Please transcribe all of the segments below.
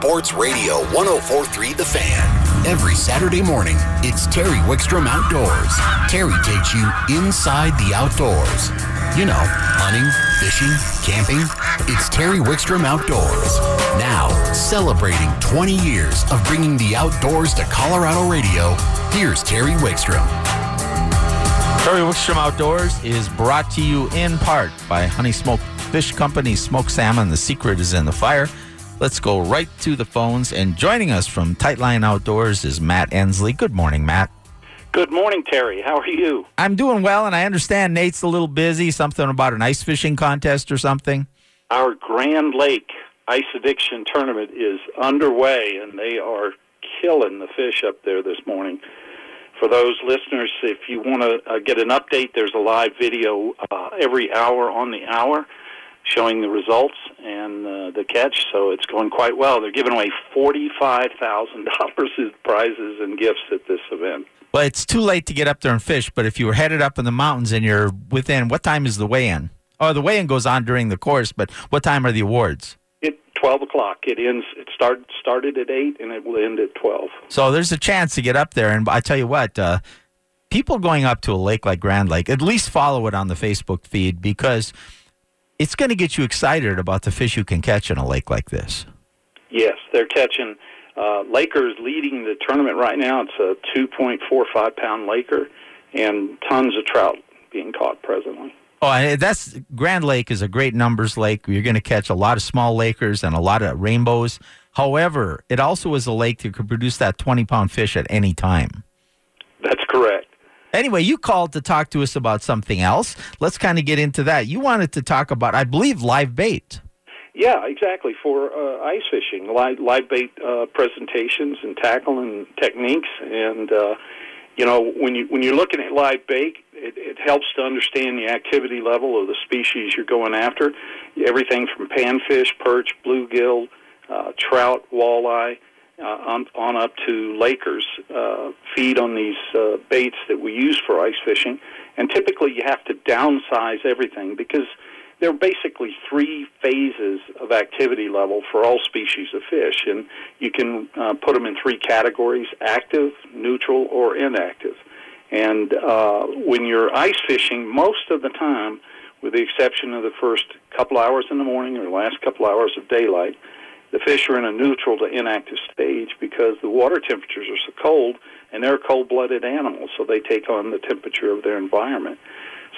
Sports Radio 1043 The Fan. Every Saturday morning, it's Terry Wickstrom Outdoors. Terry takes you inside the outdoors. You know, hunting, fishing, camping. It's Terry Wickstrom Outdoors. Now, celebrating 20 years of bringing the outdoors to Colorado radio, here's Terry Wickstrom. Terry Wickstrom Outdoors is brought to you in part by Honey Smoked Fish Company, Smoked Salmon. The secret is in the fire. Let's go right to the phones. And joining us from Tightline Outdoors is Matt Ensley. Good morning, Matt. Good morning, Terry. How are you? I'm doing well, and I understand Nate's a little busy. Something about an ice fishing contest or something. Our Grand Lake Ice Addiction Tournament is underway, and they are killing the fish up there this morning. For those listeners, if you want to uh, get an update, there's a live video uh, every hour on the hour showing the results and uh, the catch. So it's going quite well. They're giving away forty-five thousand dollars in prizes and gifts at this event. Well, it's too late to get up there and fish. But if you were headed up in the mountains and you're within, what time is the weigh-in? Oh, the weigh-in goes on during the course. But what time are the awards? It twelve o'clock. It ends. It start started at eight and it will end at twelve. So there's a chance to get up there. And I tell you what. Uh, people going up to a lake like Grand Lake, at least follow it on the Facebook feed because it's going to get you excited about the fish you can catch in a lake like this. Yes, they're catching. Uh, Lakers leading the tournament right now. It's a 2.45 pound Laker and tons of trout being caught presently. Oh, and that's Grand Lake is a great numbers lake. You're going to catch a lot of small Lakers and a lot of rainbows. However, it also is a lake that could produce that 20 pound fish at any time. That's correct. Anyway, you called to talk to us about something else. Let's kind of get into that. You wanted to talk about, I believe, live bait. Yeah, exactly. For uh, ice fishing, live, live bait uh, presentations and tackle and techniques, and uh, you know when you when you're looking at live bait, it, it helps to understand the activity level of the species you're going after. Everything from panfish, perch, bluegill, uh, trout, walleye uh, on, on up to Lakers uh, feed on these uh, baits that we use for ice fishing. And typically you have to downsize everything because there are basically three phases of activity level for all species of fish. And you can uh, put them in three categories active, neutral, or inactive. And uh, when you're ice fishing, most of the time, with the exception of the first couple hours in the morning or last couple hours of daylight, the fish are in a neutral to inactive stage because the water temperatures are so cold and they're cold-blooded animals, so they take on the temperature of their environment.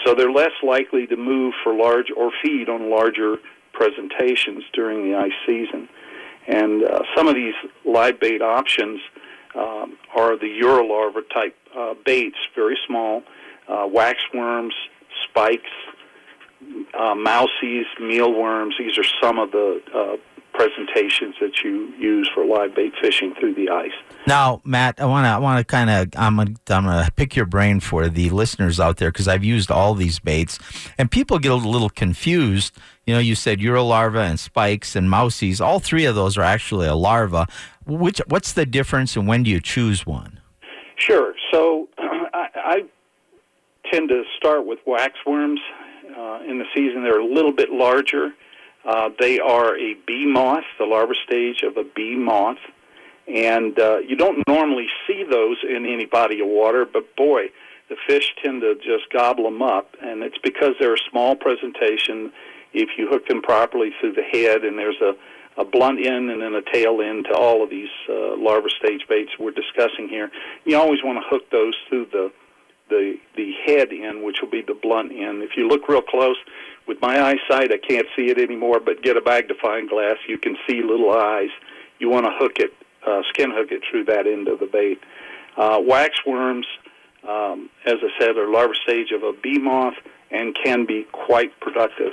So they're less likely to move for large or feed on larger presentations during the ice season. And uh, some of these live bait options um, are the Eurolarva type uh, baits, very small, uh, waxworms, spikes, uh, mousies, mealworms. These are some of the uh, presentations that you use for live bait fishing through the ice. Now, Matt, I want to I want to kind of I'm gonna, I'm gonna pick your brain for the listeners out there because I've used all these baits, and people get a little confused. You know, you said Eurolarva and spikes and mousies. All three of those are actually a larva. Which what's the difference, and when do you choose one? Sure. So I, I tend to start with waxworms. Uh, in the season, they're a little bit larger. Uh, they are a bee moth, the larva stage of a bee moth, and uh, you don't normally see those in any body of water, but boy, the fish tend to just gobble them up, and it's because they're a small presentation. If you hook them properly through the head, and there's a, a blunt end and then a tail end to all of these uh, larva stage baits we're discussing here, you always want to hook those through the the the head end, which will be the blunt end. If you look real close, with my eyesight, I can't see it anymore. But get a magnifying glass, you can see little eyes. You want to hook it, uh, skin hook it through that end of the bait. Uh, waxworms, um, as I said, are larva stage of a bee moth and can be quite productive.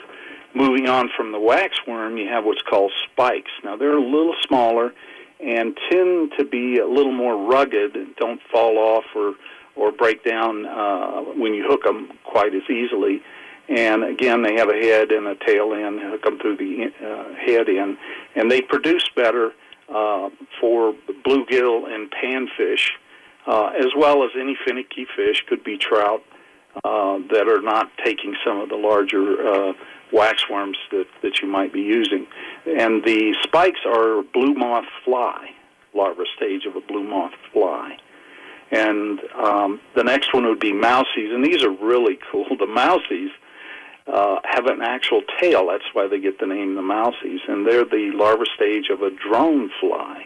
Moving on from the waxworm, you have what's called spikes. Now they're a little smaller and tend to be a little more rugged and don't fall off or or break down uh, when you hook them quite as easily. And again, they have a head and a tail end, hook them through the uh, head end, and they produce better uh, for bluegill and panfish, uh, as well as any finicky fish, could be trout, uh, that are not taking some of the larger uh, waxworms that, that you might be using. And the spikes are blue moth fly, larva stage of a blue moth fly. And um, the next one would be mousies, and these are really cool. The mousies uh, have an actual tail. That's why they get the name the mousies, and they're the larva stage of a drone fly.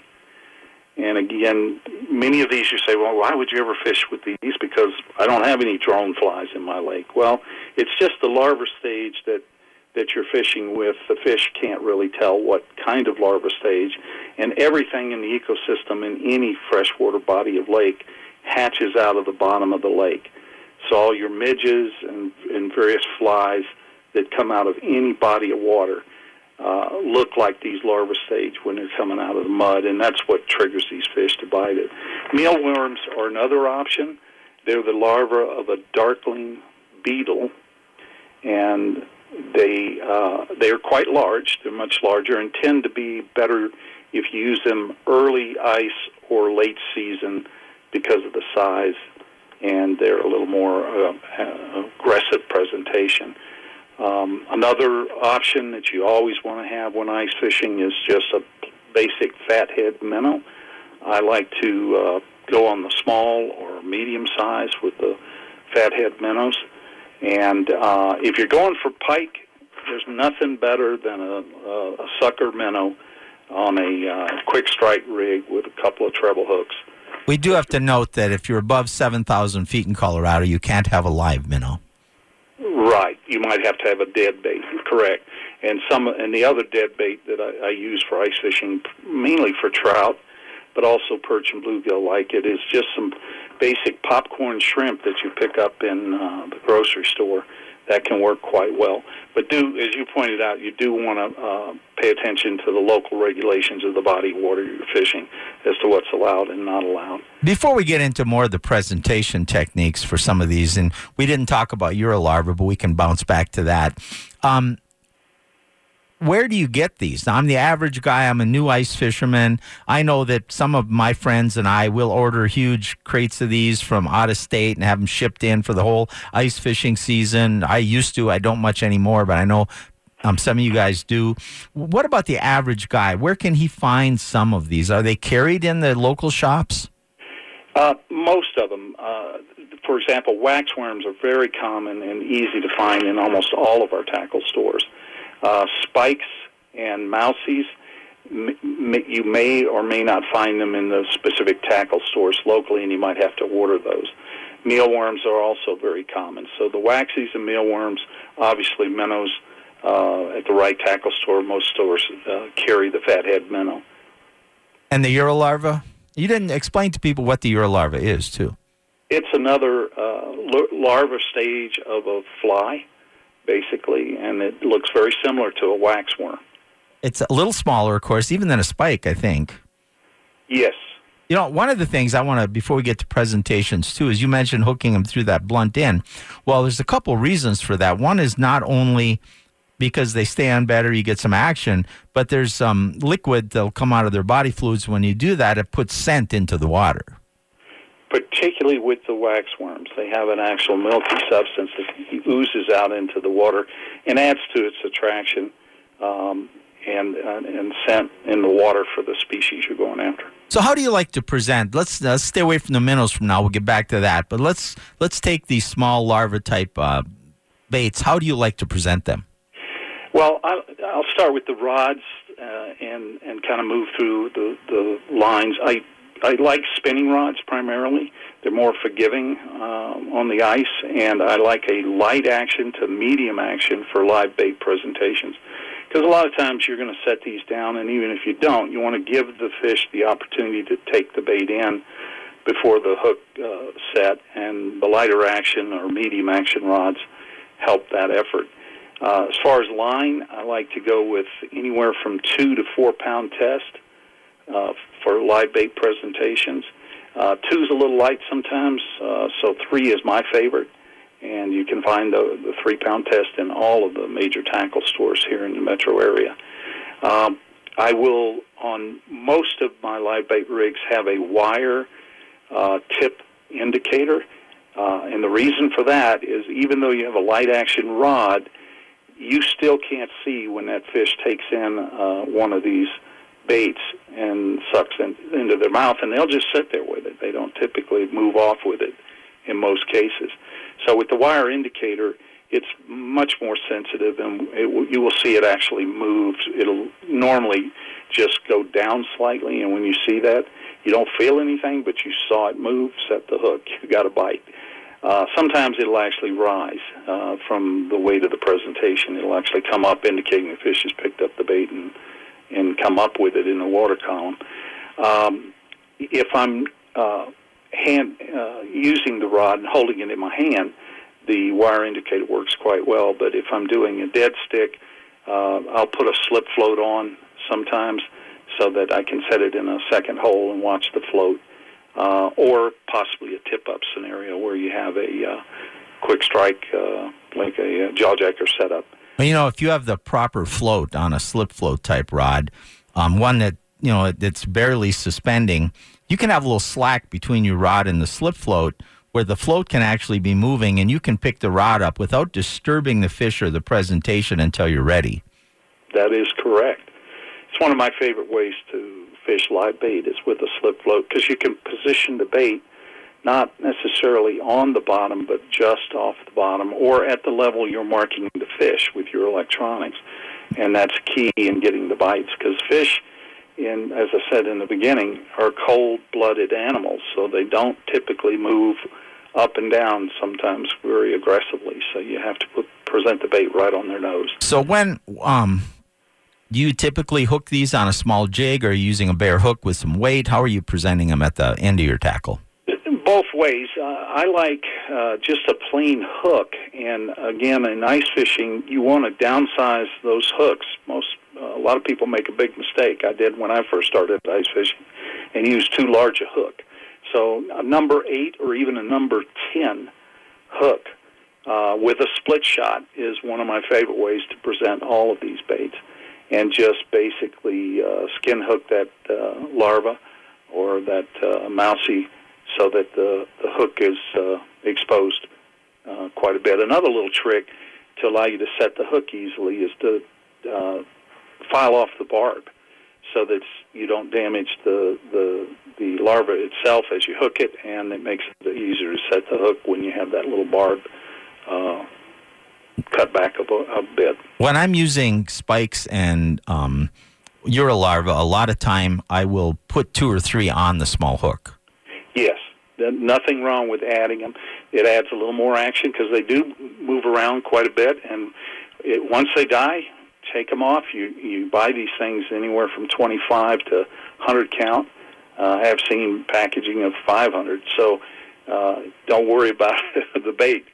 And again, many of these you say, well, why would you ever fish with these? Because I don't have any drone flies in my lake. Well, it's just the larva stage that that you're fishing with. The fish can't really tell what kind of larva stage, and everything in the ecosystem in any freshwater body of lake hatches out of the bottom of the lake. So all your midges and, and various flies that come out of any body of water uh, look like these larva stage when they're coming out of the mud, and that's what triggers these fish to bite it. Mealworms are another option. They're the larva of a darkling beetle, and they uh, they are quite large. They're much larger and tend to be better if you use them early ice or late season because of the size and they're a little more uh, uh, aggressive presentation. Um, another option that you always want to have when ice fishing is just a basic fathead minnow. I like to uh, go on the small or medium size with the fathead minnows. And uh, if you're going for pike, there's nothing better than a, a, a sucker minnow on a uh, quick strike rig with a couple of treble hooks. We do have to note that if you're above 7,000 feet in Colorado, you can't have a live minnow. Right. You might have to have a dead bait, correct. And some and the other dead bait that I, I use for ice fishing, mainly for trout, but also perch and bluegill like it, is just some basic popcorn shrimp that you pick up in uh, the grocery store that can work quite well. But do, as you pointed out, you do want to uh, pay attention to the local regulations of the body of water you're fishing as to what's allowed and not allowed. Before we get into more of the presentation techniques for some of these, and we didn't talk about your Eurolarva, but we can bounce back to that. Um, where do you get these? I'm the average guy. I'm a new ice fisherman. I know that some of my friends and I will order huge crates of these from out of state and have them shipped in for the whole ice fishing season. I used to. I don't much anymore, but I know um, some of you guys do. What about the average guy? Where can he find some of these? Are they carried in the local shops? Uh, most of them. Uh, for example, waxworms are very common and easy to find in almost all of our tackle stores. Uh, spikes and mousies, m- m- you may or may not find them in the specific tackle stores locally, and you might have to order those. Mealworms are also very common. So the waxies and mealworms, obviously minnows uh, at the right tackle store, most stores uh, carry the fathead minnow. And the Eurolarva? You didn't explain to people what the Eurolarva is, too. It's another uh, larva stage of a fly basically, and it looks very similar to a wax worm. It's a little smaller, of course, even than a spike, I think. Yes. You know, one of the things I want to, before we get to presentations too, is you mentioned hooking them through that blunt end. Well, there's a couple reasons for that. One is not only because they stay on better, you get some action, but there's some liquid that'll come out of their body fluids. When you do that, it puts scent into the water particularly with the waxworms. They have an actual milky substance that oozes out into the water and adds to its attraction um, and, uh, and scent in the water for the species you're going after. So, how do you like to present? Let's, let's stay away from the minnows from now. We'll get back to that, but let's let's take these small larva type uh, baits. How do you like to present them? Well, I'll, I'll start with the rods uh, and and kind of move through the the lines. I I like spinning rods primarily. They're more forgiving um, on the ice, and I like a light action to medium action for live bait presentations. Because a lot of times you're going to set these down, and even if you don't, you want to give the fish the opportunity to take the bait in before the hook uh, set, and the lighter action or medium action rods help that effort. Uh, as far as line, I like to go with anywhere from two to four pound test uh, for live bait presentations. Uh, two's a little light sometimes, uh, so three is my favorite. And you can find the, the three pound test in all of the major tackle stores here in the metro area. Um, I will, on most of my live bait rigs, have a wire uh, tip indicator. Uh, and the reason for that is even though you have a light action rod, you still can't see when that fish takes in uh, one of these baits and sucks in, into their mouth, and they'll just sit there with it. They don't typically move off with it in most cases. So with the wire indicator, it's much more sensitive, and it, you will see it actually move. It'll normally just go down slightly, and when you see that, you don't feel anything, but you saw it move, set the hook, you got a bite. Uh, sometimes it'll actually rise uh, from the weight of the presentation. It'll actually come up, indicating the fish has picked up the bait and and come up with it in the water column. Um, if I'm uh, hand uh, using the rod and holding it in my hand, the wire indicator works quite well. But if I'm doing a dead stick, uh, I'll put a slip float on sometimes so that I can set it in a second hole and watch the float, uh, or possibly a tip-up scenario where you have a uh, quick strike uh, like a, a jawjacker setup. You know, if you have the proper float on a slip float type rod, um, one that you know it's barely suspending, you can have a little slack between your rod and the slip float where the float can actually be moving and you can pick the rod up without disturbing the fish or the presentation until you're ready. That is correct. It's one of my favorite ways to fish live bait is with a slip float because you can position the bait not necessarily on the bottom but just off the bottom or at the level you're marking the fish with your electronics. And that's key in getting the bites because fish in, as I said in the beginning, are cold-blooded animals, so they don't typically move up and down. Sometimes very aggressively, so you have to put, present the bait right on their nose. So when um, you typically hook these on a small jig, or using a bare hook with some weight? How are you presenting them at the end of your tackle? Ways. Uh, I like uh, just a plain hook, and again, in ice fishing, you want to downsize those hooks. Most uh, a lot of people make a big mistake. I did when I first started ice fishing, and used too large a hook. So a number eight or even a number ten hook uh, with a split shot is one of my favorite ways to present all of these baits, and just basically uh, skin hook that uh, larva or that uh, mousy so that the, the hook is uh, exposed uh, quite a bit. Another little trick to allow you to set the hook easily is to uh, file off the barb so that you don't damage the, the the larva itself as you hook it, and it makes it easier to set the hook when you have that little barb uh, cut back a, a, bit. When I'm using spikes and um, Eurolarva, a lot of time I will put two or three on the small hook. Yes, nothing wrong with adding them. It adds a little more action because they do move around quite a bit, and it, once they die, take them off. You you buy these things anywhere from 25 to 100 count. Uh, I have seen packaging of 500, so uh, don't worry about the bait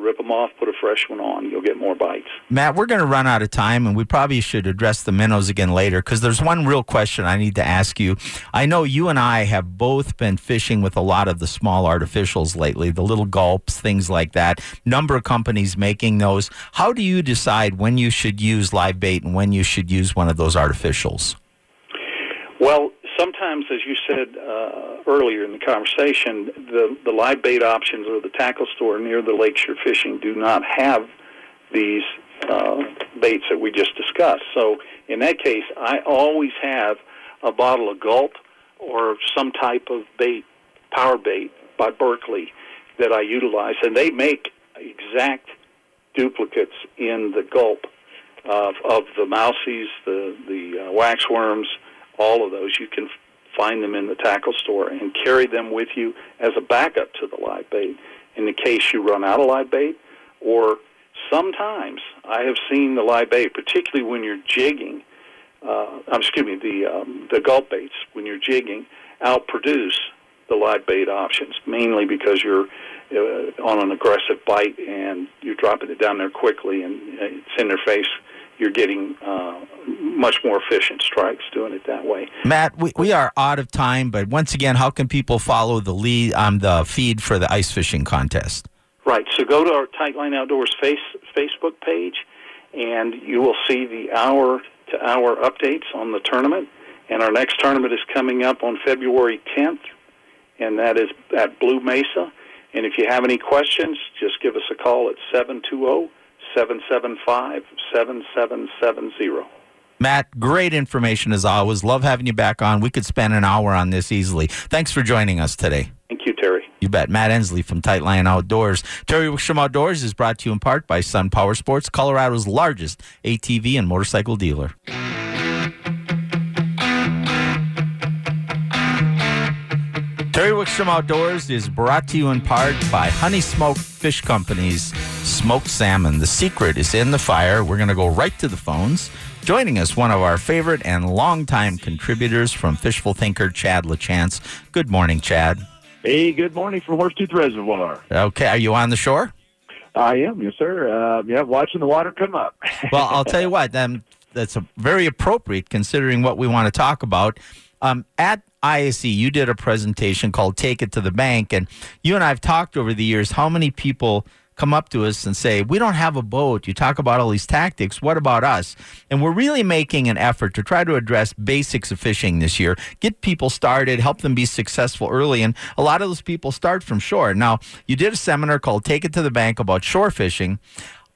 rip them off, put a fresh one on. You'll get more bites. Matt, we're going to run out of time, and we probably should address the minnows again later because there's one real question I need to ask you. I know you and I have both been fishing with a lot of the small artificials lately, the little gulps, things like that. Number of companies making those. How do you decide when you should use live bait and when you should use one of those artificials? Sometimes, as you said uh, earlier in the conversation, the, the live bait options or the tackle store near the lakes you're fishing do not have these uh, baits that we just discussed. So in that case, I always have a bottle of Gulp or some type of bait, power bait by Berkley that I utilize, and they make exact duplicates in the Gulp of, of the mousies, the the uh, waxworms, all of those. You can find them in the tackle store and carry them with you as a backup to the live bait in the case you run out of live bait or sometimes I have seen the live bait, particularly when you're jigging, uh, excuse me, the, um, the gulp baits, when you're jigging, outproduce the live bait options, mainly because you're uh, on an aggressive bite and you're dropping it down there quickly and it's in their face you're getting uh, much more efficient strikes doing it that way. Matt, we, we are out of time, but once again, how can people follow the lead on um, the feed for the ice fishing contest? Right. So go to our Tightline Outdoors face, Facebook page, and you will see the hour to hour updates on the tournament. And our next tournament is coming up on February 10th, and that is at Blue Mesa. And if you have any questions, just give us a call at 720 775 7770. Matt, great information as always. Love having you back on. We could spend an hour on this easily. Thanks for joining us today. Thank you, Terry. You bet. Matt Ensley from Tightline Outdoors. Terry Wickstrom Outdoors is brought to you in part by Sun Power Sports, Colorado's largest ATV and motorcycle dealer. Terry Wickstrom Outdoors is brought to you in part by Honey Smoked Fish Company's smoked salmon. The secret is in the fire. We're going to go right to the phones. Joining us, one of our favorite and longtime contributors from Fishful Thinker, Chad LaChance. Good morning, Chad. Hey, good morning from Horsetooth Reservoir. Okay, are you on the shore? I am, yes, sir. Uh, yeah, watching the water come up. well, I'll tell you what, um, that's a, very appropriate considering what we want to talk about. Um, at ISE, you did a presentation called Take It to the Bank. And you and I have talked over the years how many people come up to us and say, We don't have a boat. You talk about all these tactics. What about us? And we're really making an effort to try to address basics of fishing this year, get people started, help them be successful early. And a lot of those people start from shore. Now, you did a seminar called Take It to the Bank about shore fishing.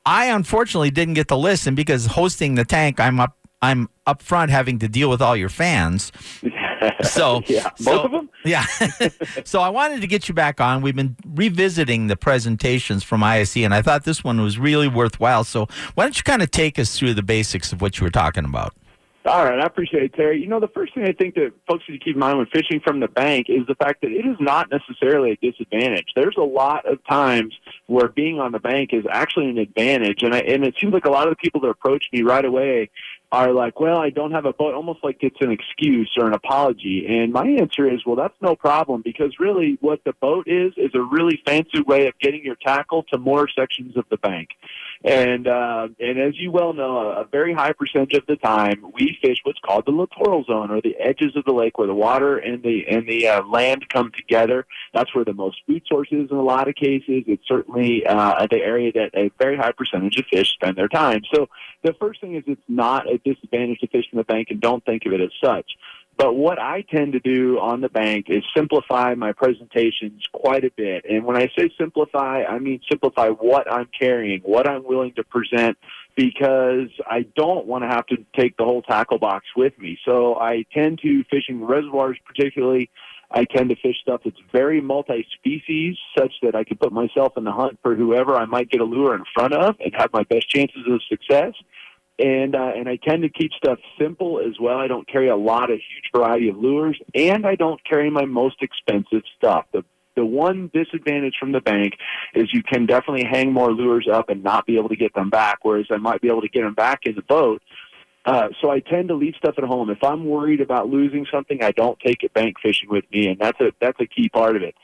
I unfortunately didn't get to listen because hosting the tank, I'm up I'm up front having to deal with all your fans. So yeah, both so, of them. Yeah. so I wanted to get you back on. We've been revisiting the presentations from ISE, and I thought this one was really worthwhile. So why don't you kind of take us through the basics of what you were talking about? All right, I appreciate it, Terry. You know, the first thing I think that folks need to keep in mind when fishing from the bank is the fact that it is not necessarily a disadvantage. There's a lot of times where being on the bank is actually an advantage, and I, and it seems like a lot of the people that approach me right away are like, well, I don't have a boat, almost like it's an excuse or an apology. And my answer is, well, that's no problem because really what the boat is, is a really fancy way of getting your tackle to more sections of the bank. And, uh, and as you well know, a very high percentage of the time we fish what's called the littoral zone or the edges of the lake where the water and the, and the uh, land come together. That's where the most food source is in a lot of cases. It's certainly, uh, the area that a very high percentage of fish spend their time. So the first thing is it's not a disadvantage to fish from the bank and don't think of it as such. But what I tend to do on the bank is simplify my presentations quite a bit. And when I say simplify, I mean simplify what I'm carrying, what I'm willing to present, because I don't want to have to take the whole tackle box with me. So I tend to, fishing reservoirs particularly, I tend to fish stuff that's very multi-species, such that I can put myself in the hunt for whoever I might get a lure in front of and have my best chances of success and uh, and I tend to keep stuff simple as well. I don't carry a lot of huge variety of lures, and I don't carry my most expensive stuff. The the one disadvantage from the bank is you can definitely hang more lures up and not be able to get them back, whereas I might be able to get them back in the boat. Uh, so I tend to leave stuff at home. If I'm worried about losing something, I don't take it bank fishing with me, and that's a that's a key part of it.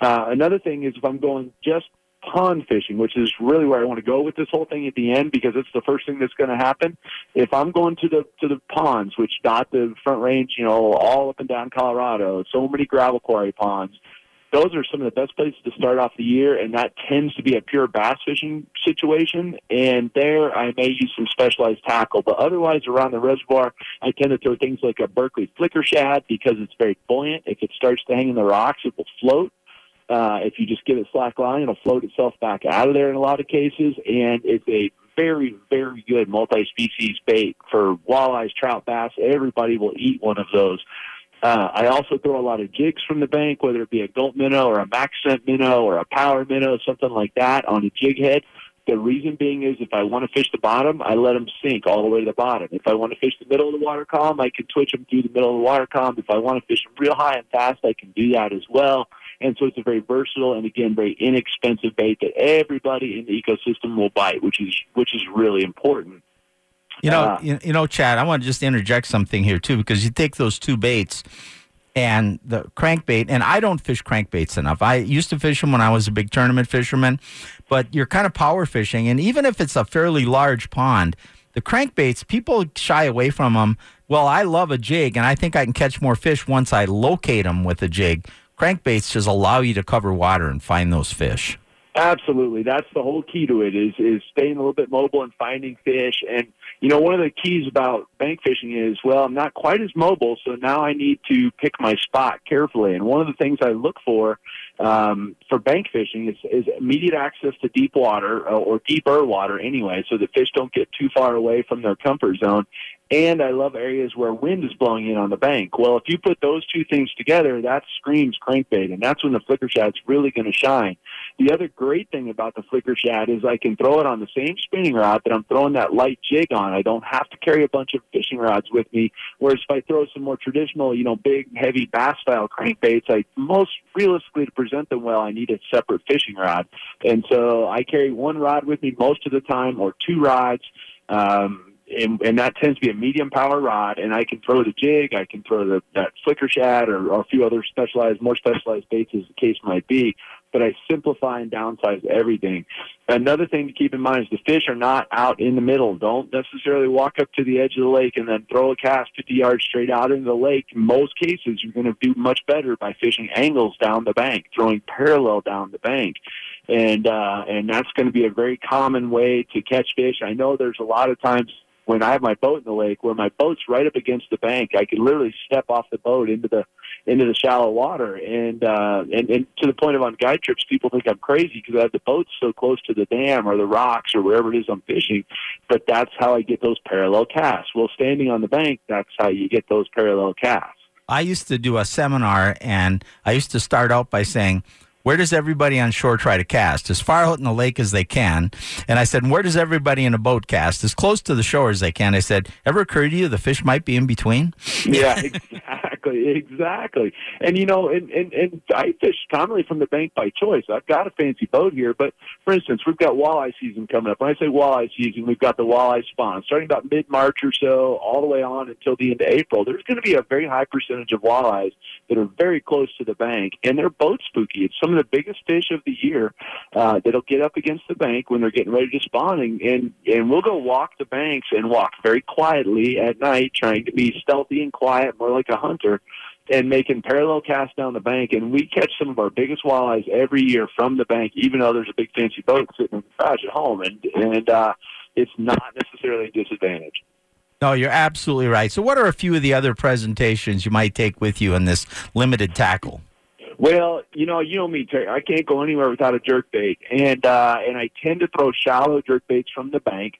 Uh, another thing is if I'm going just pond fishing, which is really where I want to go with this whole thing at the end because it's the first thing that's going to happen. If I'm going to the to the ponds, which dot the Front Range, you know, all up and down Colorado, so many gravel quarry ponds. Those are some of the best places to start off the year, and that tends to be a pure bass fishing situation. And there, I may use some specialized tackle, but otherwise, around the reservoir, I tend to throw things like a Berkley flicker shad because it's very buoyant. If it starts to hang in the rocks, it will float. Uh, if you just give it slack line, it'll float itself back out of there in a lot of cases, and it's a very, very good multi-species bait for walleyes, trout, bass. Everybody will eat one of those. Uh, I also throw a lot of jigs from the bank, whether it be a gulp minnow or a MaxScent minnow or a power minnow, something like that on a jig head. The reason being is if I want to fish the bottom, I let them sink all the way to the bottom. If I want to fish the middle of the water column, I can twitch them through the middle of the water column. If I want to fish them real high and fast, I can do that as well. And so it's a very versatile and again very inexpensive bait that everybody in the ecosystem will bite, which is which is really important. You know, uh, you, you know, Chad, I want to just interject something here too because you take those two baits and the crankbait, and I don't fish crankbaits enough. I used to fish them when I was a big tournament fisherman, but you're kind of power fishing, and even if it's a fairly large pond, the crankbaits people shy away from them. Well, I love a jig, and I think I can catch more fish once I locate them with a jig crankbaits just allow you to cover water and find those fish. Absolutely, that's the whole key to it is is staying a little bit mobile and finding fish. And you know, one of the keys about bank fishing is, well, I'm not quite as mobile, so now I need to pick my spot carefully. And one of the things I look for um, for bank fishing is, is immediate access to deep water uh, or deeper water anyway, so the fish don't get too far away from their comfort zone. And I love areas where wind is blowing in on the bank. Well, if you put those two things together, that screams crankbait, and that's when the flicker shad's really going to shine. The other great thing about the flicker shad is I can throw it on the same spinning rod that I'm throwing that light jig on. I don't have to carry a bunch of fishing rods with me. Whereas if I throw some more traditional, you know, big, heavy bass style crankbaits, I most realistically to present them well, I need a separate fishing rod. And so I carry one rod with me most of the time, or two rods. Um, and, and that tends to be a medium power rod, and I can throw the jig, I can throw the that flicker shad, or, or a few other specialized, more specialized baits, as the case might be. But I simplify and downsize everything. Another thing to keep in mind is the fish are not out in the middle. Don't necessarily walk up to the edge of the lake and then throw a cast 50 yards straight out into the lake. In most cases, you're going to do much better by fishing angles down the bank, throwing parallel down the bank and uh, and that's going to be a very common way to catch fish. I know there's a lot of times when I have my boat in the lake, where my boat's right up against the bank, I can literally step off the boat into the into the shallow water, and uh, and and to the point of on guide trips, people think I'm crazy because I have the boat so close to the dam or the rocks or wherever it is I'm fishing. But that's how I get those parallel casts. Well, standing on the bank, that's how you get those parallel casts. I used to do a seminar, and I used to start out by saying where does everybody on shore try to cast? As far out in the lake as they can. And I said, where does everybody in a boat cast? As close to the shore as they can. I said, ever occurred to you the fish might be in between? Yeah, exactly, exactly. And you know, and, and, and I fish commonly from the bank by choice. I've got a fancy boat here, but for instance, we've got walleye season coming up. When I say walleye season, we've got the walleye spawn starting about mid March or so, all the way on until the end of April. There's going to be a very high percentage of walleyes that are very close to the bank, and they're boat spooky. It's some of the biggest fish of the year uh, that'll get up against the bank when they're getting ready to spawn, and, and and we'll go walk the banks and walk very quietly at night, trying to be stealthy and quiet, more like a hunter and making parallel casts down the bank. And we catch some of our biggest walleyes every year from the bank, even though there's a big fancy boat sitting in the garage at home. And and uh, it's not necessarily a disadvantage. No, you're absolutely right. So, what are a few of the other presentations you might take with you in this limited tackle? Well, you know, you know me, Terry. I can't go anywhere without a jerk bait, and uh, and I tend to throw shallow jerk baits from the bank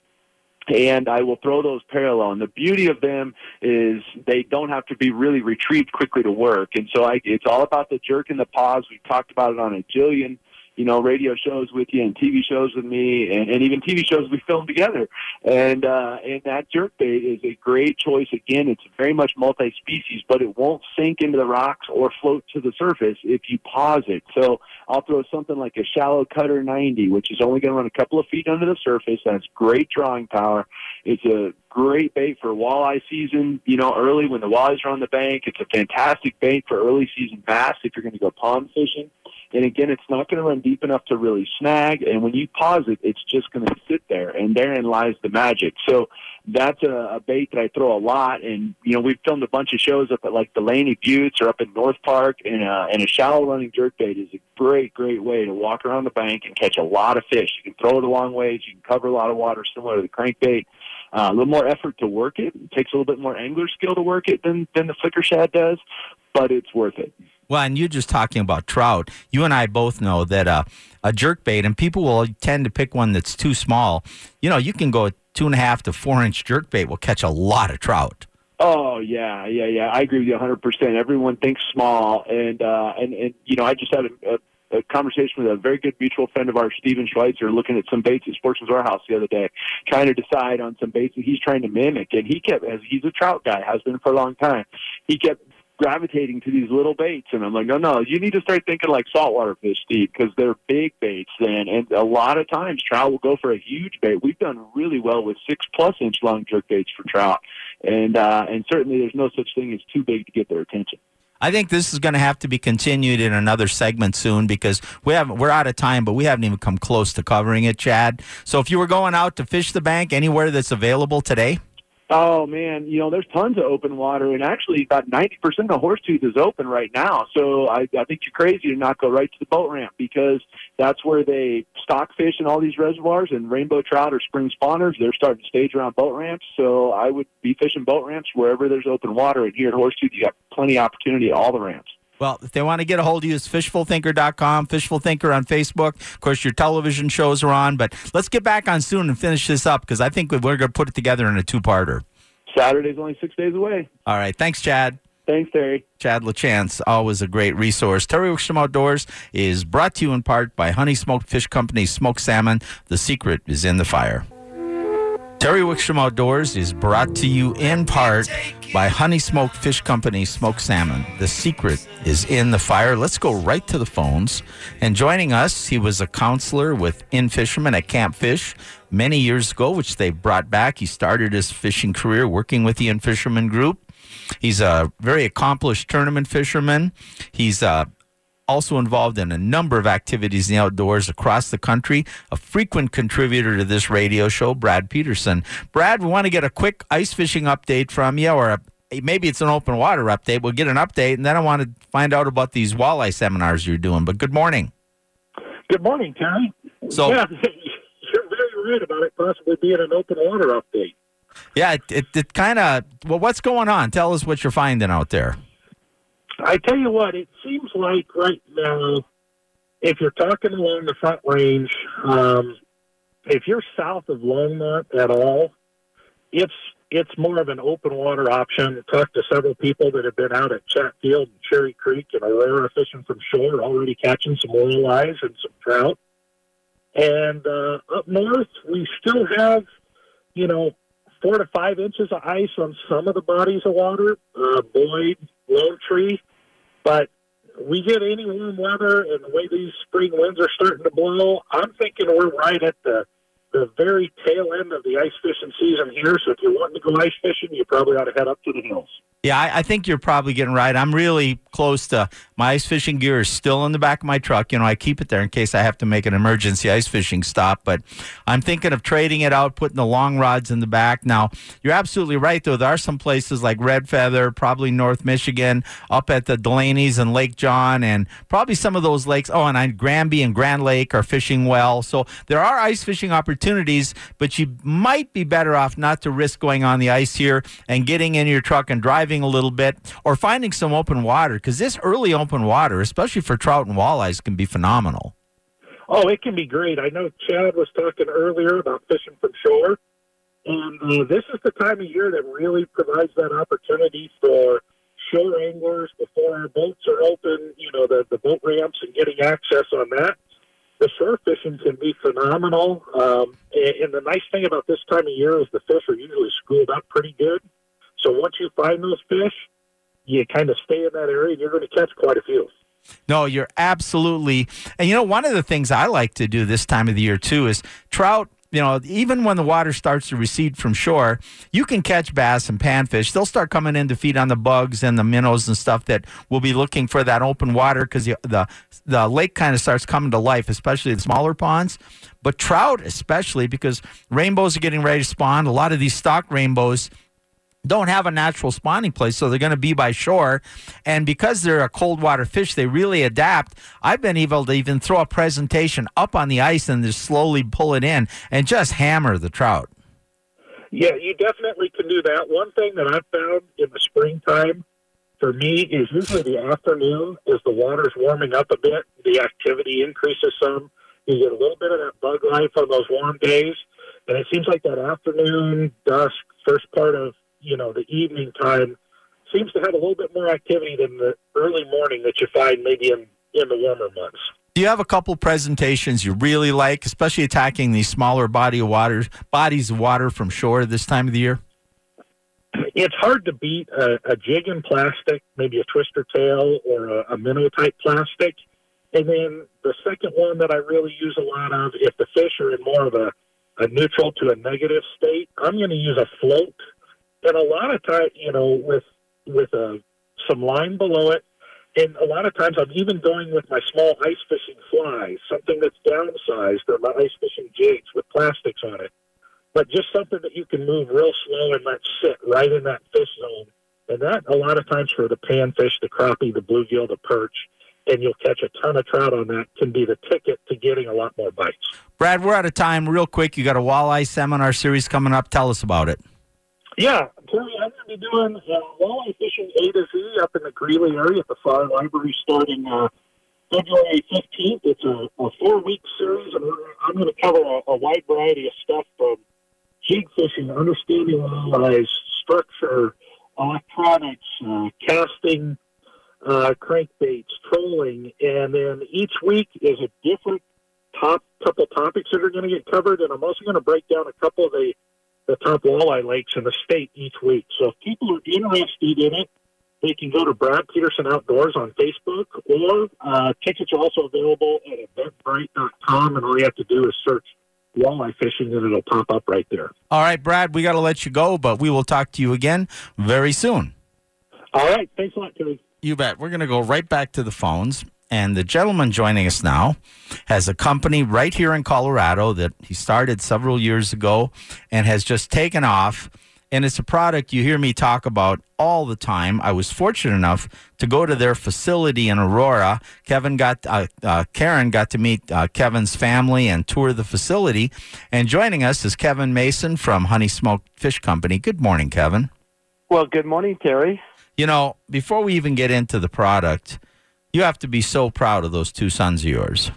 and I will throw those parallel. And the beauty of them is they don't have to be really retrieved quickly to work. And so I, it's all about the jerk and the pause. We've talked about it on a jillion you know, radio shows with you and TV shows with me and, and even TV shows we film together. And, uh, and that jerk bait is a great choice. Again, it's very much multi-species, but it won't sink into the rocks or float to the surface if you pause it. So I'll throw something like a shallow cutter 90, which is only going to run a couple of feet under the surface. That's great drawing power. It's a great bait for walleye season, you know, early when the walleyes are on the bank. It's a fantastic bait for early season bass if you're going to go pond fishing. And again, it's not going to run deep enough to really snag. And when you pause it, it's just going to sit there. And therein lies the magic. So that's a, a bait that I throw a lot. And, you know, we've filmed a bunch of shows up at like Delaney Buttes or up in North Park. And, uh, and a shallow running jerk bait is a great, great way to walk around the bank and catch a lot of fish. You can throw it a long ways. You can cover a lot of water similar to the crankbait. Uh, a little more effort to work it. It takes a little bit more angler skill to work it than, than the flicker shad does, but it's worth it. Well, and you're just talking about trout. You and I both know that uh, a jerk bait, and people will tend to pick one that's too small. You know, you can go two and a half to four inch jerk bait will catch a lot of trout. Oh yeah, yeah, yeah. I agree with you 100. percent Everyone thinks small, and uh, and and you know, I just had a, a, a conversation with a very good mutual friend of ours, Steven Schweitzer, looking at some baits at Sportsman's Warehouse the other day, trying to decide on some baits that he's trying to mimic. And he kept, as he's a trout guy, has been for a long time. He kept gravitating to these little baits. And I'm like, no, no, you need to start thinking like saltwater fish, Steve, because they're big baits. And, and a lot of times trout will go for a huge bait. We've done really well with six plus inch long jerk baits for trout. And, uh, and certainly there's no such thing as too big to get their attention. I think this is going to have to be continued in another segment soon because we have we're out of time, but we haven't even come close to covering it, Chad. So if you were going out to fish the bank anywhere that's available today, Oh man, you know there's tons of open water, and actually about ninety percent of Horsetooth is open right now. So I, I think you're crazy to not go right to the boat ramp because that's where they stock fish in all these reservoirs, and rainbow trout or spring spawners they're starting to stage around boat ramps. So I would be fishing boat ramps wherever there's open water, and here at Horsetooth you got plenty of opportunity at all the ramps. Well, if they want to get a hold of you, it's fishfulthinker.com, fishfulthinker on Facebook. Of course, your television shows are on, but let's get back on soon and finish this up because I think we're going to put it together in a two parter. Saturday's only six days away. All right. Thanks, Chad. Thanks, Terry. Chad LaChance, always a great resource. Terry Wickstrom Outdoors is brought to you in part by Honey Smoked Fish Company Smoked Salmon. The secret is in the fire. Terry Wickstrom Outdoors is brought to you in part by Honey Smoked Fish Company Smoked Salmon. The secret is in the fire. Let's go right to the phones. And joining us, he was a counselor with In Fisherman at Camp Fish many years ago, which they brought back. He started his fishing career working with the In Fisherman Group. He's a very accomplished tournament fisherman. He's a also involved in a number of activities in the outdoors across the country, a frequent contributor to this radio show, Brad Peterson. Brad, we want to get a quick ice fishing update from you, or a, maybe it's an open water update. We'll get an update, and then I want to find out about these walleye seminars you're doing. But good morning. Good morning, Terry. So, yeah, you're very right about it possibly being an open water update. Yeah, it, it, it kind of, well, what's going on? Tell us what you're finding out there. I tell you what, it seems like right now, if you're talking along the front range, um, if you're south of Longmont at all, it's it's more of an open water option. Talked to several people that have been out at Chatfield and Cherry Creek and Aurora fishing from shore, already catching some walleyes and some trout. And uh, up north, we still have, you know, four to five inches of ice on some of the bodies of water. Uh, Boyd, Lone Tree, but we get any warm weather and the way these spring winds are starting to blow, I'm thinking we're right at the the very tail end of the ice fishing season here. So if you're wanting to go ice fishing, you probably ought to head up to the hills. Yeah, I, I, think you're probably getting right. I'm really close to my ice fishing gear is still in the back of my truck. You know, I keep it there in case I have to make an emergency ice fishing stop. But I'm thinking of trading it out, putting the long rods in the back. Now, you're absolutely right, though. There are some places like Red Feather, probably North Michigan, up at the Delaney's and Lake John, and probably some of those lakes. Oh, and I, Granby and Grand Lake are fishing well. So there are ice fishing opportunities, but you might be better off not to risk going on the ice here and getting in your truck and driving a little bit or finding some open water because this early open water, especially for trout and walleyes, can be phenomenal. Oh, it can be great. I know Chad was talking earlier about fishing from shore. And uh, this is the time of year that really provides that opportunity for shore anglers before our boats are open, you know, the, the boat ramps and getting access on that. The shore fishing can be phenomenal. Um, and, and the nice thing about this time of year is the fish are usually schooled up pretty good. So once you find those fish, you kind of stay in that area and you're going to catch quite a few. No, you're absolutely. And you know, one of the things I like to do this time of the year too is trout. You know, even when the water starts to recede from shore, you can catch bass and panfish. They'll start coming in to feed on the bugs and the minnows and stuff that will be looking for that open water because the, the the lake kind of starts coming to life, especially the smaller ponds. But trout, especially because rainbows are getting ready to spawn. A lot of these stock rainbows don't have a natural spawning place, so they're going to be by shore. And because they're a cold water fish, they really adapt. I've been able to even throw a presentation up on the ice and just slowly pull it in and just hammer the trout. Yeah, you definitely can do that. One thing that I've found in the springtime for me is usually the afternoon as the water's warming up a bit, the activity increases some. You get a little bit of that bug life on those warm days. And it seems like that afternoon, dusk, first part of you know, the evening time seems to have a little bit more activity than the early morning that you find maybe in, in the warmer months. Do you have a couple presentations you really like, especially attacking these smaller body of water, bodies of water from shore this time of the year? It's hard to beat a, a jig in plastic, maybe a twister tail or a, a minnow type plastic. And then the second one that I really use a lot of, if the fish are in more of a, a neutral to a negative state, I'm going to use a float and a lot of times, you know, with with uh, some line below it, and a lot of times I'm even going with my small ice fishing fly, something that's downsized, or my ice fishing jigs with plastics on it. but just something that you can move real slow and let sit right in that fish zone. And that, a lot of times for the panfish, the crappie, the bluegill, the perch, and you'll catch a ton of trout on that, can be the ticket to getting a lot more bites. Brad, we're out of time. Real quick, you got a walleye seminar series coming up. Tell us about it. Yeah, Terry, I'm going to be doing uh, walleye fishing A to Z up in the Greeley area at the Farr Library starting uh, February 15th. It's a, a four week series, and I'm going to cover a, a wide variety of stuff from jig fishing, understanding walleyes, structure, electronics, uh, casting, uh, crankbaits, trolling, and then each week is a different top couple topics that are going to get covered. And I'm also going to break down a couple of the the top walleye lakes in the state each week. So if people are interested in it, they can go to Brad Peterson Outdoors on Facebook, or uh, tickets are also available at eventbrite.com, and all you have to do is search walleye fishing, and it'll pop up right there. All right, Brad, we got to let you go, but we will talk to you again very soon. All right, thanks a lot, Terry. You bet. We're going to go right back to the phones. And the gentleman joining us now has a company right here in Colorado that he started several years ago and has just taken off. And it's a product you hear me talk about all the time. I was fortunate enough to go to their facility in Aurora. Kevin got, uh, uh, Karen got to meet uh, Kevin's family and tour the facility. And joining us is Kevin Mason from Honey Smoked Fish Company. Good morning, Kevin. Well, good morning, Terry. You know, before we even get into the product, you have to be so proud of those two sons of yours.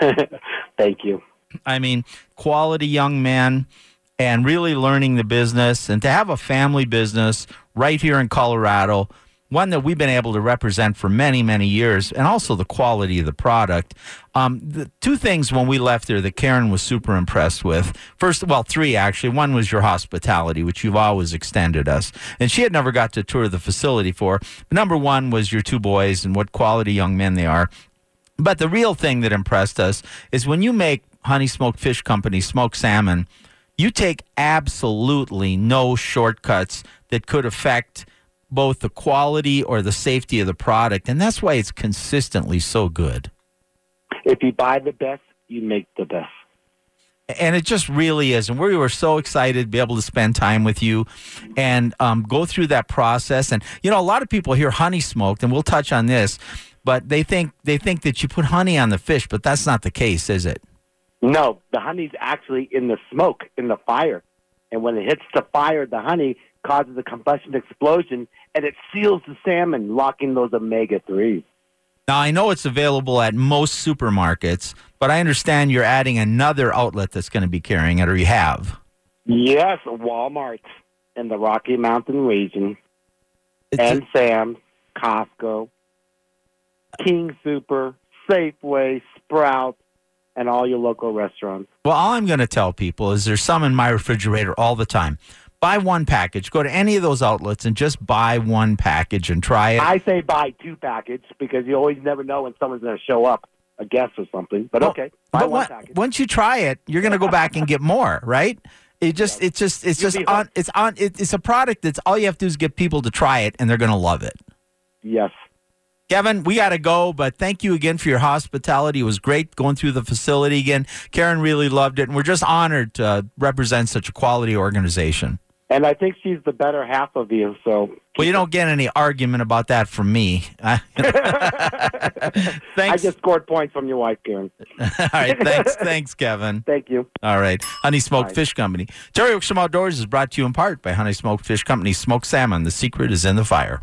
Thank you. I mean, quality young men and really learning the business and to have a family business right here in Colorado, one that we've been able to represent for many, many years, and also the quality of the product. Um, the two things when we left there that Karen was super impressed with. First, well, three actually. One was your hospitality, which you've always extended us, and she had never got to tour the facility for. But number one was your two boys and what quality young men they are. But the real thing that impressed us is when you make Honey Smoked Fish Company smoked salmon, you take absolutely no shortcuts that could affect both the quality or the safety of the product. And that's why it's consistently so good. If you buy the best, you make the best. And it just really is. And we were so excited to be able to spend time with you and um, go through that process. And, you know, a lot of people hear honey smoked, and we'll touch on this, but they think they think that you put honey on the fish, but that's not the case, is it? No, the honey's actually in the smoke, in the fire. And when it hits the fire, the honey causes a combustion explosion and it seals the salmon, locking those omega 3s. Now, I know it's available at most supermarkets, but I understand you're adding another outlet that's going to be carrying it, or you have. Yes, Walmart in the Rocky Mountain region, It's and Sam's, Costco, King Sooper, Safeway, Sprouts, and all your local restaurants. well, all I'm going to tell people is there's some in my refrigerator all the time. Buy one package. Go to any of those outlets and just buy one package and try it. I say buy two packages because you always never know when someone's going to show up, a guest or something. But Well, okay, buy but one once you try it, you're going to go back and get more, right? It just, it's just, it's You'll just on. It's on. It, it's a product that's all you have to do is get people to try it, and they're going to love it. Yes. Kevin, we got to go, but thank you again for your hospitality. It was great going through the facility again. Karen really loved it, and we're just honored to represent such a quality organization. And I think she's the better half of you. So Well, you don't get any argument about that from me. I- I just scored points from your wife, Karen. All right, thanks, thanks, Kevin. Thank you. All right. Honey Smoked Bye. Fish Company. Terry Wickstrom Outdoors is brought to you in part by Honey Smoked Fish Company. Smoked salmon. The secret is in the fire.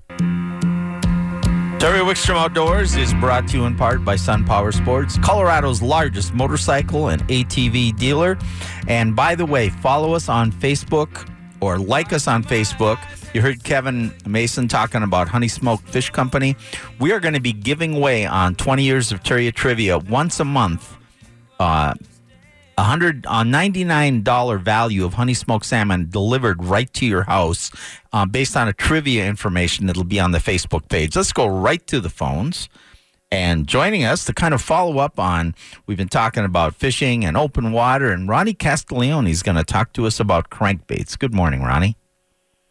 Terry Wickstrom Outdoors is brought to you in part by Sun Power Sports, Colorado's largest motorcycle and ATV dealer. And by the way, follow us on Facebook or like us on Facebook. You heard Kevin Mason talking about Honey Smoked Fish Company. We are going to be giving away on 20 years of Terry Trivia once a month. Uh, a hundred uh, ninety-nine dollar value of honey smoked salmon delivered right to your house, uh, based on a trivia information that'll be on the Facebook page. Let's go right to the phones. And joining us to kind of follow up on, we've been talking about fishing and open water, and Ronnie Castiglione is going to talk to us about crankbaits. Good morning, Ronnie.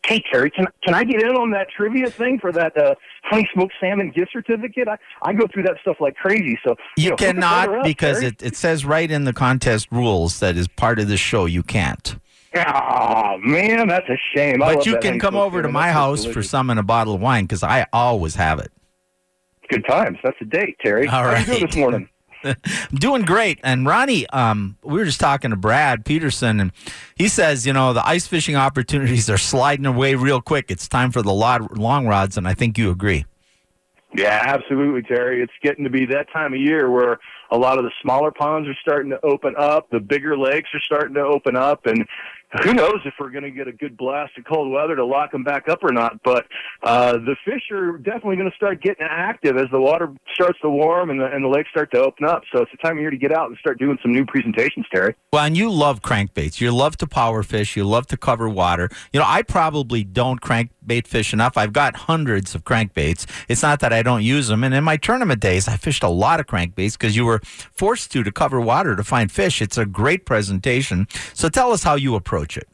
Hey Terry, can can I get in on that trivia thing for that uh, honey smoked salmon gift certificate? I, I go through that stuff like crazy. So You know, us over cannot up, because Terry. it, it says right in the contest rules that is part of the show. You can't. Oh man, that's a shame. But you can come over to my house for some and a bottle of wine because I always have it. Good times. That's a date, Terry. All How you doing this morning? I'm doing great. And Ronnie, um, we were just talking to Brad Peterson, and he says, you know, the ice fishing opportunities are sliding away real quick. It's time for the long rods, and I think you agree. Yeah, absolutely, Terry. It's getting to be that time of year where a lot of the smaller ponds are starting to open up, the bigger lakes are starting to open up, and who knows if we're going to get a good blast of cold weather to lock them back up or not. But uh, the fish are definitely going to start getting active as the water starts to warm and the, and the lakes start to open up. So it's the time of year to get out and start doing some new presentations, Terry. Well, and you love crankbaits. You love to power fish. You love to cover water. You know, I probably don't crankbait fish enough. I've got hundreds of crankbaits. It's not that I don't use them. And in my tournament days, I fished a lot of crankbaits because you were forced to to cover water to find fish. It's a great presentation. So tell us how you approach it.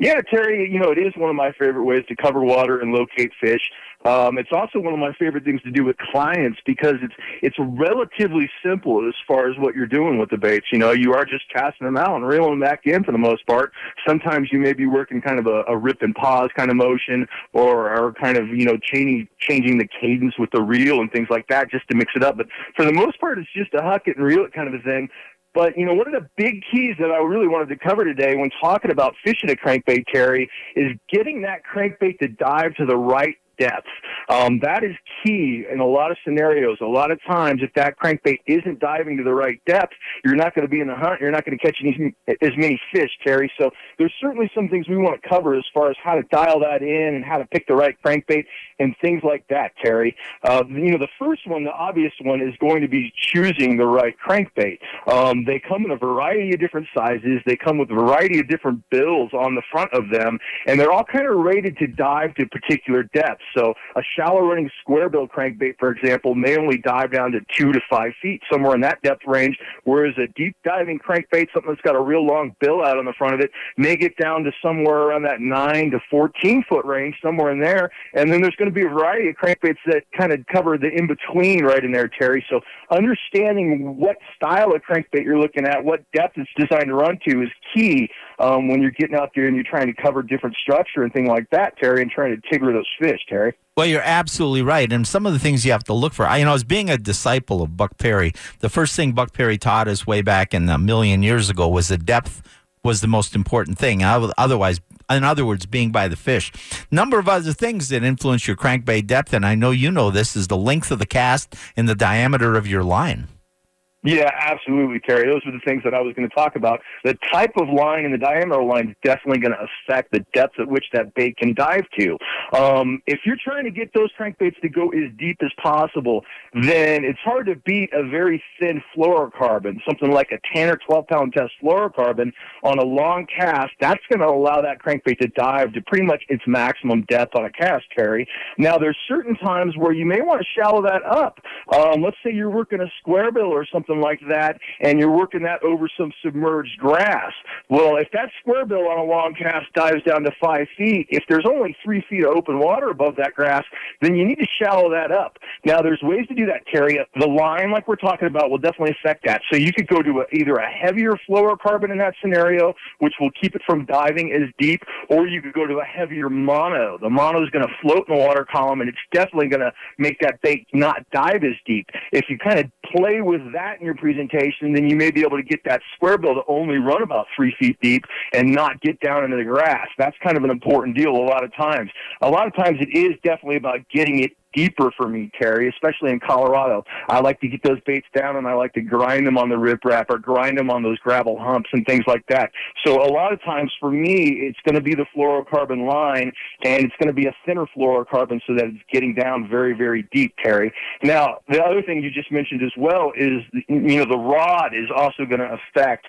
Yeah, Terry, you know, it is one of my favorite ways to cover water and locate fish. Um, it's also one of my favorite things to do with clients because it's it's relatively simple as far as what you're doing with the baits. You know, you are just casting them out and reeling them back in for the most part. Sometimes you may be working kind of a, a rip and pause kind of motion, or or kind of you know changing changing the cadence with the reel and things like that just to mix it up. But for the most part, it's just a huck it and reel it kind of a thing. But you know, one of the big keys that I really wanted to cover today when talking about fishing a crankbait, Terry, is getting that crankbait to dive to the right depth. Um, that is key in a lot of scenarios. A lot of times, if that crankbait isn't diving to the right depth, you're not going to be in the hunt. You're not going to catch any, as many fish, Terry. So there's certainly some things we want to cover as far as how to dial that in and how to pick the right crankbait and things like that, Terry. Uh, you know, the first one, the obvious one, is going to be choosing the right crankbait. Um, they come in a variety of different sizes. They come with a variety of different bills on the front of them, and they're all kind of rated to dive to particular depths. So a shallow running square bill crankbait, for example, may only dive down to two to five feet, somewhere in that depth range, whereas a deep diving crankbait, something that's got a real long bill out on the front of it, may get down to somewhere around that nine to 14 foot range, somewhere in there. And then there's going to be a variety of crankbaits that kind of cover the in between right in there, Terry. So understanding what style of crankbait you're looking at, what depth it's designed to run to is key um, when you're getting out there and you're trying to cover different structure and things like that, Terry, and trying to tigger those fish, Terry. Well, you're absolutely right. And some of the things you have to look for, I, you know, as being a disciple of Buck Perry, the first thing Buck Perry taught us way back in a million years ago was that depth was the most important thing. Otherwise, in other words, being by the fish. Number of other things that influence your crankbait depth, and I know you know this, is the length of the cast and the diameter of your line. Yeah, absolutely, Terry. Those are the things that I was going to talk about. The type of line and the diameter line is definitely going to affect the depth at which that bait can dive to. Um, if you're trying to get those crankbaits to go as deep as possible, then it's hard to beat a very thin fluorocarbon, something like a 10 or 12 pound test fluorocarbon on a long cast. That's going to allow that crankbait to dive to pretty much its maximum depth on a cast, Terry. Now, there's certain times where you may want to shallow that up. Um, let's say you're working a square bill or something like that, and you're working that over some submerged grass. Well, if that square bill on a long cast dives down to five feet, if there's only three feet of open water above that grass, then you need to shallow that up. Now, there's ways to do that, Terry. The line, like we're talking about, will definitely affect that. So you could go to a, either a heavier fluorocarbon in that scenario, which will keep it from diving as deep, or you could go to a heavier mono. The mono is going to float in the water column, and it's definitely going to make that bait not dive as deep. If you kind of play with that in your presentation, then you may be able to get that square bill to only run about three feet deep and not get down into the grass. That's kind of an important deal a lot of times. A lot of times it is definitely about getting it deeper for me, Terry, especially in Colorado. I like to get those baits down and I like to grind them on the riprap or grind them on those gravel humps and things like that. So a lot of times for me, it's going to be the fluorocarbon line and it's going to be a thinner fluorocarbon so that it's getting down very, very deep, Terry. Now, the other thing you just mentioned as well is, you know, the rod is also going to affect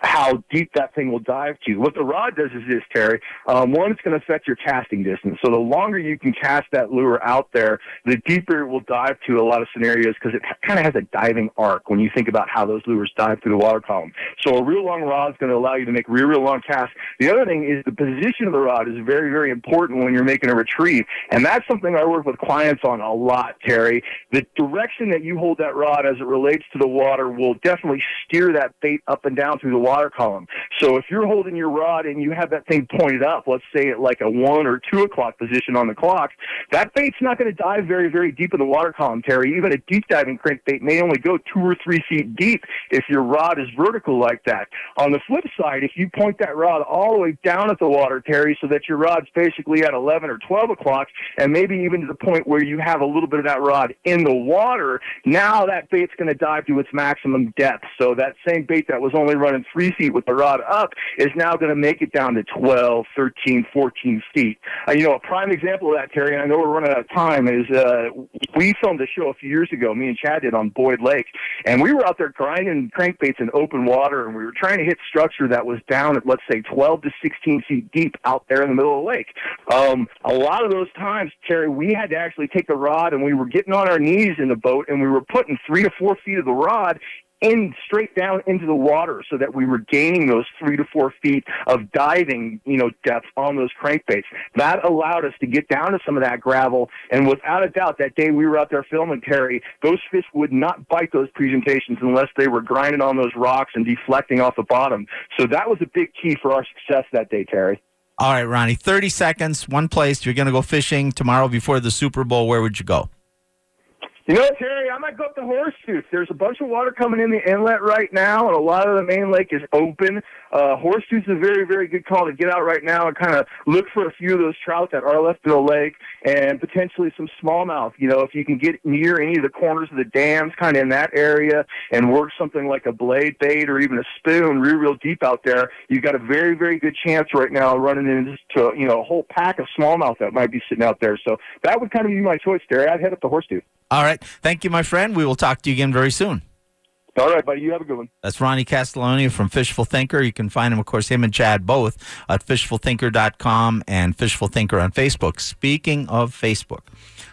how deep that thing will dive to. What the rod does is this, Terry. Um, one, it's going to affect your casting distance. So the longer you can cast that lure out there, the deeper it will dive to a lot of scenarios because it kind of has a diving arc when you think about how those lures dive through the water column. So a real long rod is going to allow you to make real, real long casts. The other thing is the position of the rod is very, very important when you're making a retrieve. And that's something I work with clients on a lot, Terry. The direction that you hold that rod as it relates to the water will definitely steer that bait up and down through through the water column. So if you're holding your rod and you have that thing pointed up, let's say at like a one or two o'clock position on the clock, that bait's not going to dive very, very deep in the water column, Terry. Even a deep diving crankbait may only go two or three feet deep if your rod is vertical like that. On the flip side, if you point that rod all the way down at the water, Terry, so that your rod's basically at 11 or 12 o'clock, and maybe even to the point where you have a little bit of that rod in the water, now that bait's going to dive to its maximum depth. So that same bait that was only running three feet with the rod up is now going to make it down to 12, 13, 14 feet. Uh, you know, a prime example of that, Terry, and I know we're running out of time, is uh, we filmed a show a few years ago, me and Chad did on Boyd Lake, and we were out there grinding crankbaits in open water, and we were trying to hit structure that was down at, let's say, 12 to 16 feet deep out there in the middle of the lake. Um, a lot of those times, Terry, we had to actually take the rod and we were getting on our knees in the boat and we were putting three to four feet of the rod in straight down into the water so that we were gaining those three to four feet of diving, you know, depth on those crankbaits. That allowed us to get down to some of that gravel. And without a doubt, that day we were out there filming Terry, those fish would not bite those presentations unless they were grinding on those rocks and deflecting off the bottom. So that was a big key for our success that day, Terry. All right, Ronnie, 30 seconds, one place. You're going to go fishing tomorrow before the Super Bowl. Where would you go? You know, Terry, I might go up to Horseshoe. There's a bunch of water coming in the inlet right now, and a lot of the main lake is open. Uh, Horseshoe's a very, very good call to get out right now and kind of look for a few of those trout that are left in the lake and potentially some smallmouth. You know, if you can get near any of the corners of the dams, kind of in that area, and work something like a blade bait or even a spoon real, real deep out there, you've got a very, very good chance right now running into, you know, a whole pack of smallmouth that might be sitting out there. So that would kind of be my choice, Terry. I'd head up to Horseshoe. All right. Thank you, my friend. We will talk to you again very soon. All right, buddy. You have a good one. That's Ronnie Castelloni from Fishful Thinker. You can find him, of course, him and Chad both at fishfulthinker.com and Fishful Thinker on Facebook. Speaking of Facebook,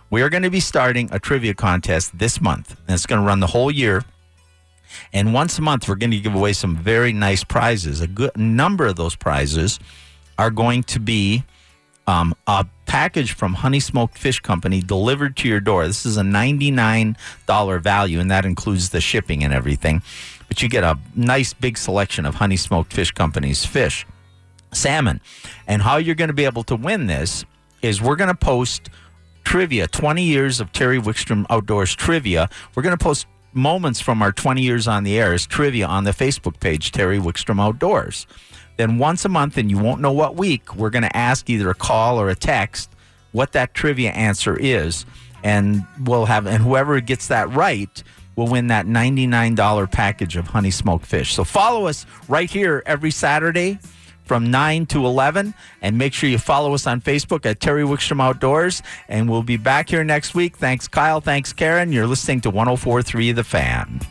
we are going to be starting a trivia contest this month, and it's going to run the whole year. And once a month, we're going to give away some very nice prizes. A good number of those prizes are going to be um, a package from Honey Smoked Fish Company delivered to your door. This is a $99 value, and that includes the shipping and everything. But you get a nice big selection of Honey Smoked Fish Company's fish, salmon. And how you're going to be able to win this is we're going to post trivia 20 years of Terry Wickstrom Outdoors trivia. We're going to post moments from our 20 years on the air as trivia on the Facebook page, Terry Wickstrom Outdoors. Then once a month, and you won't know what week, we're going to ask either a call or a text what that trivia answer is, and we'll have and whoever gets that right will win that $99 package of honey smoked fish. So follow us right here every Saturday from 9 to 11 and make sure you follow us on Facebook at Terry Wickstrom Outdoors and we'll be back here next week. Thanks Kyle, thanks Karen. You're listening to 1043 The Fan.